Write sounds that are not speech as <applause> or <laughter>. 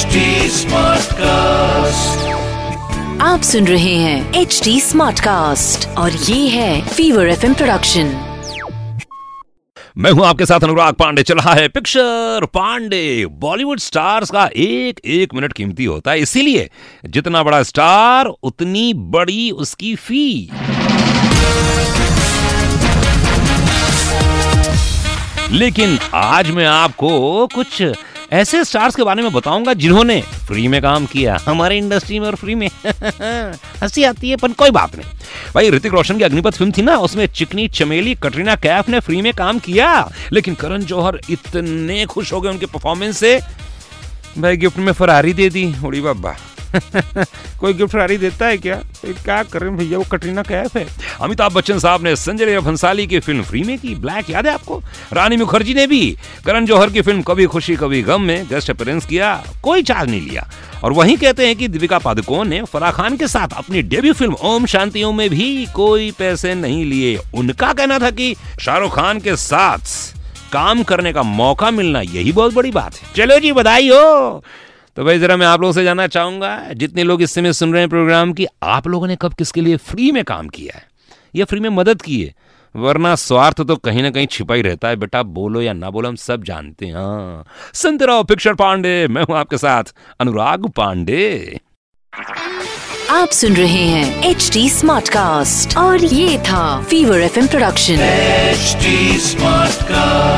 HD cast आप सुन रहे हैं एच डी स्मार्ट कास्ट और ये है फीवर एफ़ प्रोडक्शन मैं हूँ आपके साथ अनुराग पांडे चल रहा है पिक्चर पांडे। बॉलीवुड स्टार्स का एक एक मिनट कीमती होता है इसीलिए जितना बड़ा स्टार उतनी बड़ी उसकी फ़ी लेकिन आज मैं आपको कुछ ऐसे स्टार्स के बारे में बताऊँगा जिन्होंने फ्री में काम किया, हमारे इंडस्ट्री में और फ्री में। <laughs> हँसी आती है, पर कोई बात नहीं। भाई, ऋतिक रोशन की अग्निपथ फ़िल्म थी ना, उसमें चिकनी, चमेली, कटरीना कैफ ने फ्री में काम किया। लेकिन करण जौहर इतने खुश हो गए उनके परफॉर्मेंस से। भाई, गिफ्ट में फरारी दे दी, उड़ी बाबा। <laughs> कोई गिफ्ट फरारी देता है क्या? क्या कर भैया? वो कटरीना कैफ है। अमिताभ बच्चन साहब ने संजय भंसाली की फ़िल्म फ्री में की। ब्लैक, याद है आपको? रानी मुखर्जी ने भी। करण जौहर की फ़िल्म कभी खुशी, कभी गम में गेस्ट अपीयरेंस किया। कोई चार्ज नहीं लिया। और वहीं कहते हैं कि दीपिका पादुकोण ने फराह खान के साथ अपनी डेब्यू फ़िल्म ओम शांति ओम में भी कोई पैसे नहीं लिए। उनका कहना था कि शाहरुख खान के साथ काम करने का मौका मिलना यही बहुत बड़ी बात है। चलो जी, बधाई हो। तो भाई जरा मैं आप लोगों से जानना चाहूँगा जितने लोग इस समय सुन रहे हैं प्रोग्राम की आप लोगों ने कब किसके लिए फ्री में काम किया है? या फ्री में मदद की है? वरना स्वार्थ तो कहीं ना कहीं छिपा ही रहता है बेटा बोलो या ना बोलो हम सब जानते हैं। हाँ। सुनते रहो पिक्चर पांडे मैं हूँ आपके साथ अनुराग पांडे। आप सुन रहे हैं एच डी स्मार्ट कास्ट और ये था fever F production H smart Smartcast.